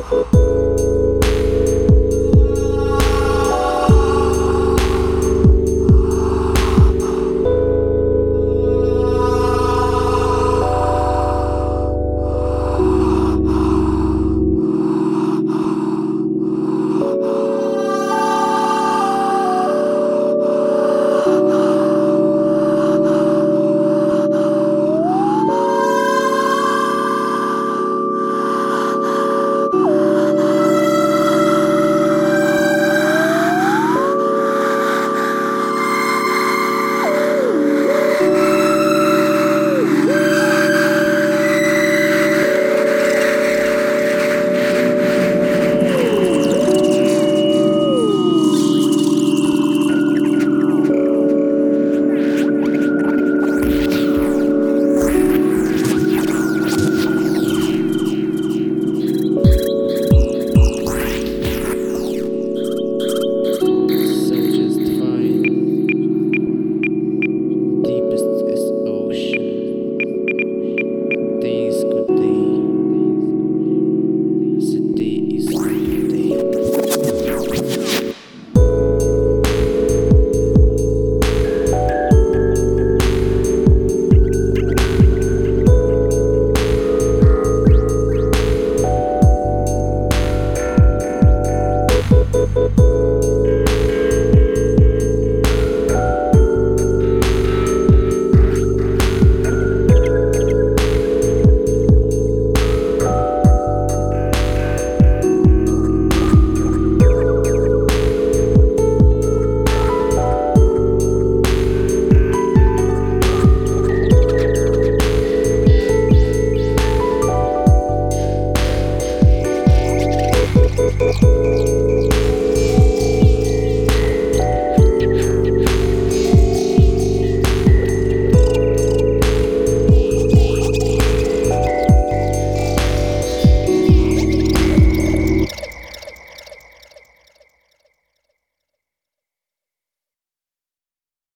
Ho ho ho. Música